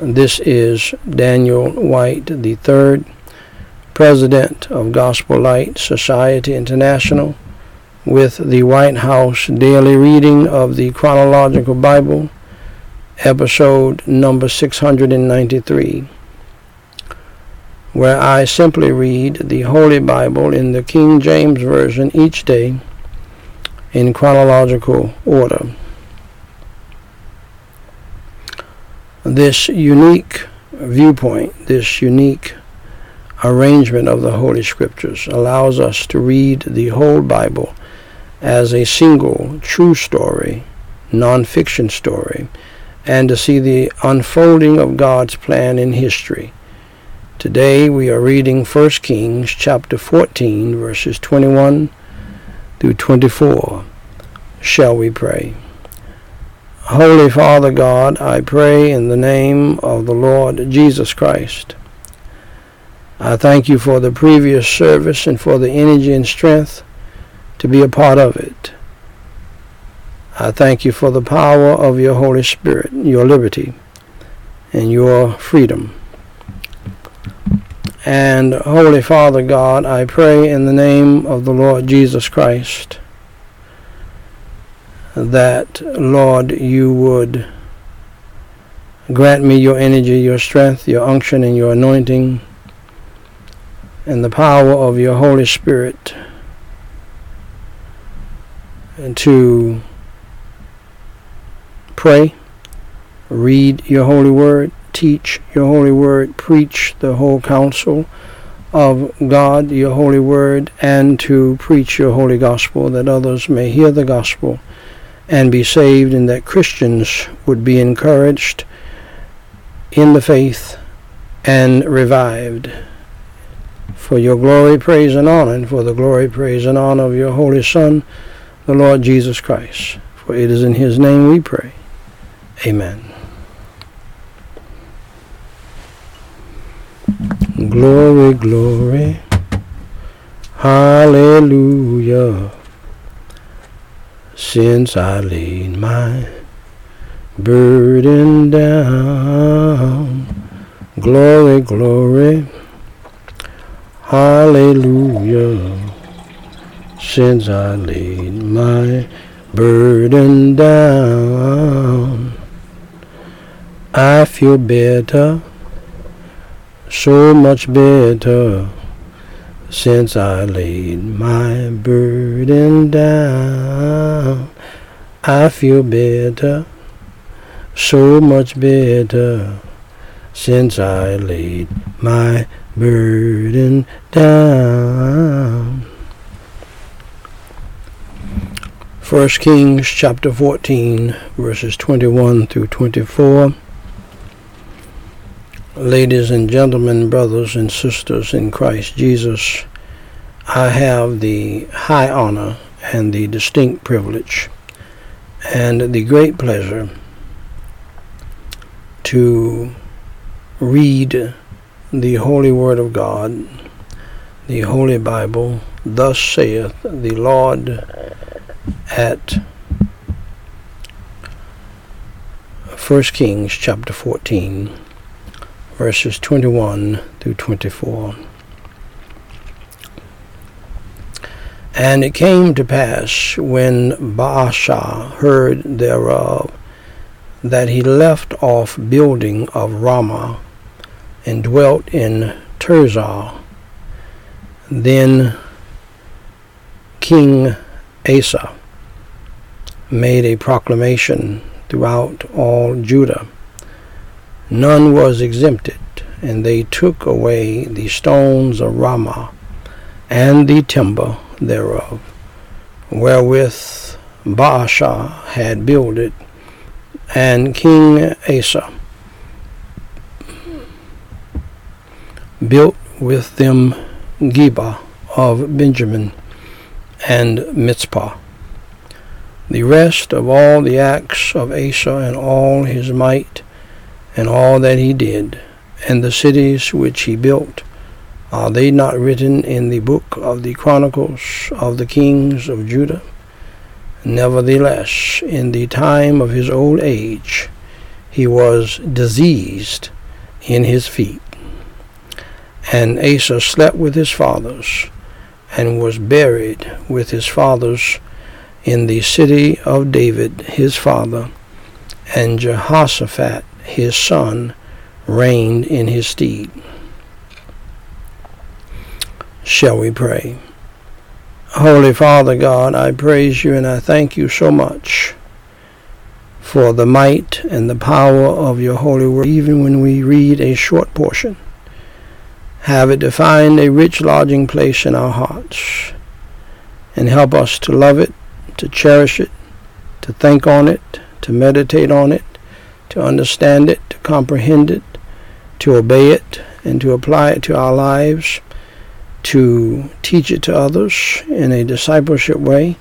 This is Daniel White III, President of Gospel Light Society International, with the White House Daily Reading of the Chronological Bible, episode number 693, where I simply read the Holy Bible in the King James Version each day in chronological order. This unique viewpoint, this unique arrangement of the Holy Scriptures allows us to read the whole Bible as a single true story, non-fiction story, and to see the unfolding of God's plan in history. Today we are reading 1 Kings chapter 14 verses 21 through 24. Shall we pray? Holy Father God, I pray in the name of the Lord Jesus Christ. I thank you for the previous service and for the energy and strength to be a part of it. I thank you for the power of your Holy Spirit, your liberty, and your freedom. And Holy Father God, I pray in the name of the Lord Jesus Christ that, Lord, you would grant me your energy, your strength, your unction, and your anointing, and the power of your Holy Spirit and to pray, read your holy word, teach your holy word, preach the whole counsel of God, your holy word, and to preach your holy gospel that others may hear the gospel and be saved, and that Christians would be encouraged in the faith and revived. For your glory, praise, and honor, and for the glory, praise, and honor of your Holy Son, the Lord Jesus Christ. For it is in his name we pray. Amen. Glory, glory, hallelujah since I laid my burden down. Glory, glory, hallelujah. Since I laid my burden down, I feel better, so much better since I laid my burden down. I feel better, so much better, since I laid my burden down. First Kings chapter 14, verses 21 through 24. Ladies and gentlemen, brothers and sisters in Christ Jesus, I have the high honor and the distinct privilege and the great pleasure to read the Holy Word of God, the Holy Bible, thus saith the Lord at 1 Kings chapter 14 verses 21 through 24. And it came to pass when Baasha heard thereof that he left off building of Ramah and dwelt in Tirzah. Then King Asa made a proclamation throughout all Judah none was exempted, and they took away the stones of Ramah and the timber thereof, wherewith Baasha had builded, and King Asa built with them Geba of Benjamin and Mizpah. The rest of all the acts of Asa and all his might and all that he did, and the cities which he built, are they not written in the book of the Chronicles of the kings of Judah? Nevertheless, in the time of his old age, he was diseased in his feet. And Asa slept with his fathers and was buried with his fathers in the city of David his father, and Jehoshaphat his son reigned in his stead. Shall we pray? Holy Father God, I praise you and I thank you so much for the might and the power of your holy word, even when we read a short portion. Have it to find a rich lodging place in our hearts, and help us to love it, to cherish it, to think on it, to meditate on it, to understand it, to comprehend it, to obey it, and to apply it to our lives, to teach it to others in a discipleship way,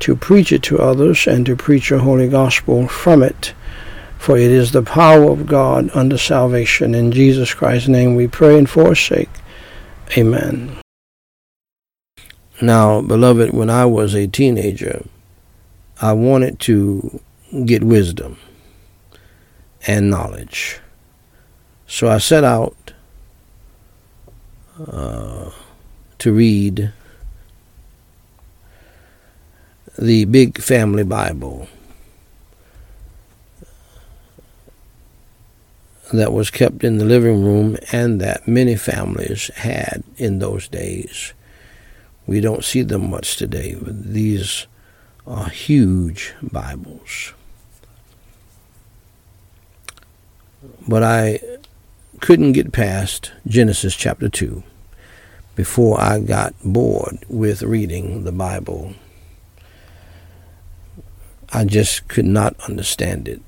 to preach it to others and to preach a holy gospel from it. For it is the power of God unto salvation. In Jesus Christ's name we pray and forsake. Amen. Now, beloved, when I was a teenager, I wanted to get wisdom and knowledge. So I set out uh, to read the Big Family Bible that was kept in the living room and that many families had in those days. We don't see them much today, but these are huge Bibles. But I couldn't get past Genesis chapter 2 before I got bored with reading the Bible I just could not understand it.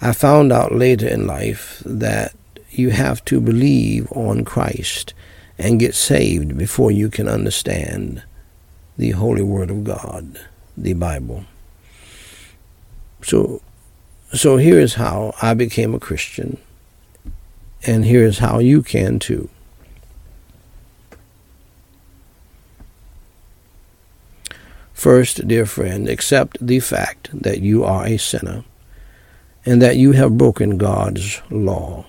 I found out later in life that you have to believe on Christ and get saved before you can understand the Holy Word of God, the Bible. So, so here is how I became a Christian, and here is how you can too. First, dear friend, accept the fact that you are a sinner and that you have broken God's law,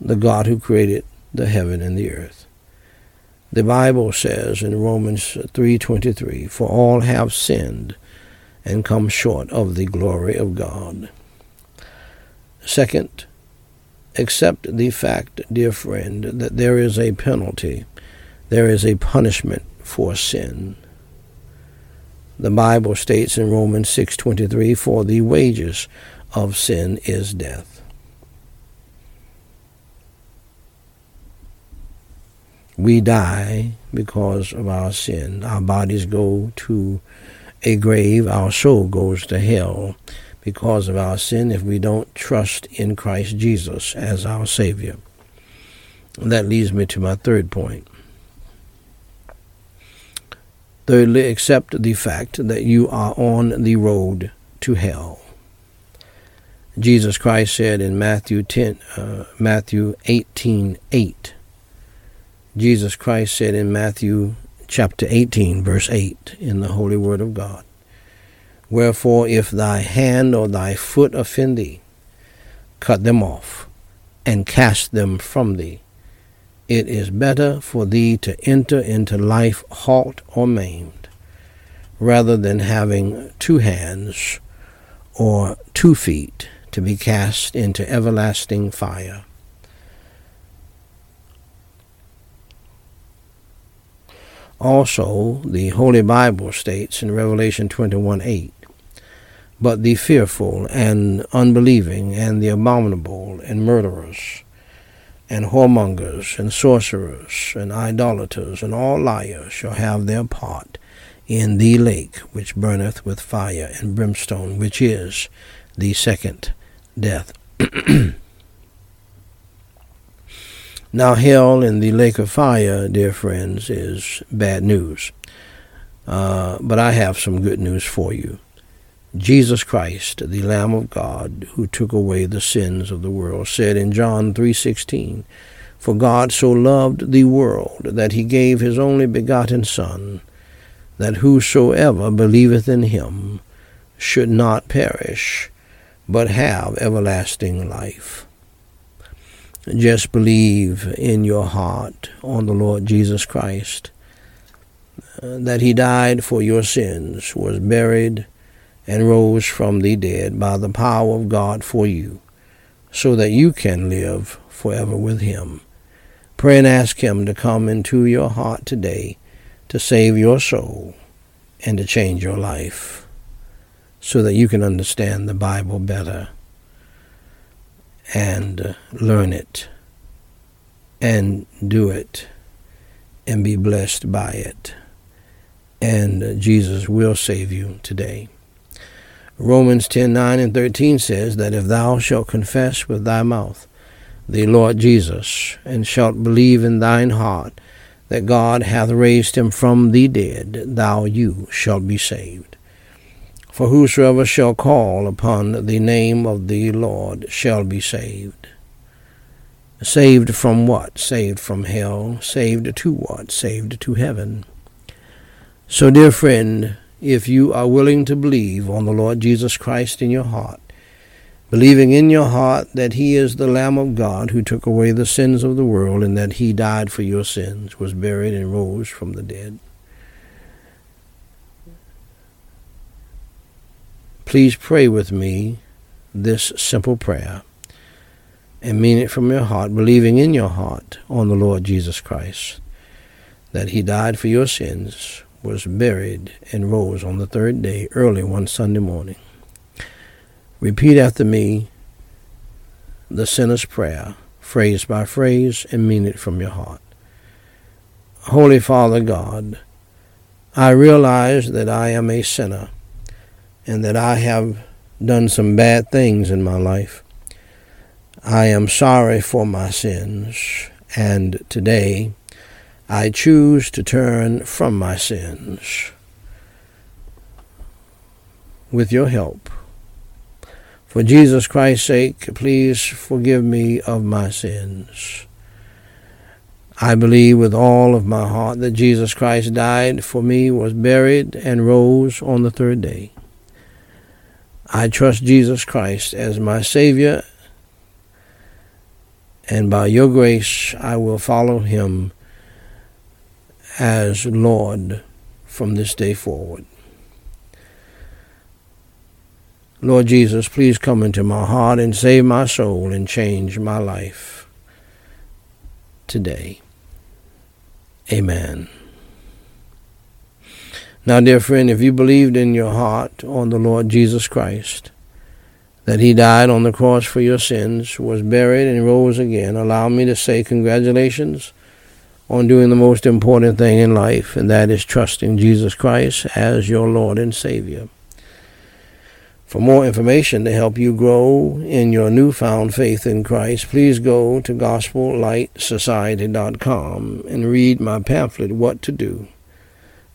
the God who created the heaven and the earth. The Bible says in Romans 3:23, "For all have sinned and come short of the glory of God." Second, accept the fact, dear friend, that there is a penalty, there is a punishment for sin. The Bible states in Romans 6:23, "For the wages of sin is death." We die because of our sin. Our bodies go to a grave, our soul goes to hell because of our sin if we don't trust in Christ Jesus as our Savior. that leads me to my third point. Thirdly, accept the fact that you are on the road to hell. Jesus Christ said in Matthew 10, uh, Matthew 18, 8. Jesus Christ said in Matthew chapter 18, verse 8, in the Holy Word of God, Wherefore, if thy hand or thy foot offend thee, cut them off, and cast them from thee. It is better for thee to enter into life halt or maimed, rather than having two hands or two feet to be cast into everlasting fire. Also, the Holy Bible states in Revelation 21 8, But the fearful and unbelieving and the abominable and murderers and whoremongers, and sorcerers, and idolaters, and all liars shall have their part in the lake which burneth with fire and brimstone, which is the second death. now, hell and the lake of fire, dear friends, is bad news. Uh, but I have some good news for you. Jesus Christ, the Lamb of God, who took away the sins of the world, said in John 3:16, "For God so loved the world that he gave his only begotten Son, that whosoever believeth in him should not perish, but have everlasting life. Just believe in your heart on the Lord Jesus Christ, uh, that he died for your sins, was buried, and rose from the dead by the power of God for you, so that you can live forever with him. Pray and ask him to come into your heart today to save your soul and to change your life so that you can understand the Bible better and uh, learn it and do it and be blessed by it. And uh, Jesus will save you today. Romans 10 9 and 13 says that if thou shalt confess with thy mouth the Lord Jesus, and shalt believe in thine heart that God hath raised him from the dead, thou you shalt be saved. For whosoever shall call upon the name of the Lord shall be saved. Saved from what? Saved from hell. Saved to what? Saved to heaven. So, dear friend, if you are willing to believe on the Lord Jesus Christ in your heart, believing in your heart that he is the Lamb of God who took away the sins of the world and that he died for your sins, was buried, and rose from the dead. Please pray with me this simple prayer and mean it from your heart, believing in your heart on the Lord Jesus Christ, that he died for your sins, was buried, and rose on the third day early one Sunday morning. Repeat after me the sinner's prayer, phrase by phrase, and mean it from your heart. Holy Father God, I realize that I am a sinner and that I have done some bad things in my life. I am sorry for my sins, and today I choose to turn from my sins. With your help, for Jesus Christ's sake, please forgive me of my sins. I believe with all of my heart that Jesus Christ died for me, was buried, and rose on the third day. I trust Jesus Christ as my Savior, and by your grace I will follow him as Lord from this day forward. Lord Jesus, please come into my heart and save my soul and change my life today. Amen. Now, dear friend, if you believed in your heart on the Lord Jesus Christ, that he died on the cross for your sins, was buried, and rose again, allow me to say congratulations on doing the most important thing in life, and that is trusting Jesus Christ as your Lord and Savior. For more information to help you grow in your newfound faith in Christ, please go to gospellightsociety.com and read my pamphlet, What to Do,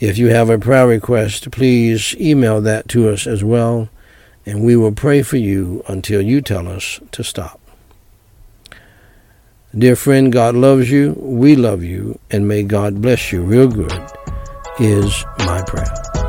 If you have a prayer request, please email that to us as well, and we will pray for you until you tell us to stop. Dear friend, God loves you, we love you, and may God bless you real good is my prayer.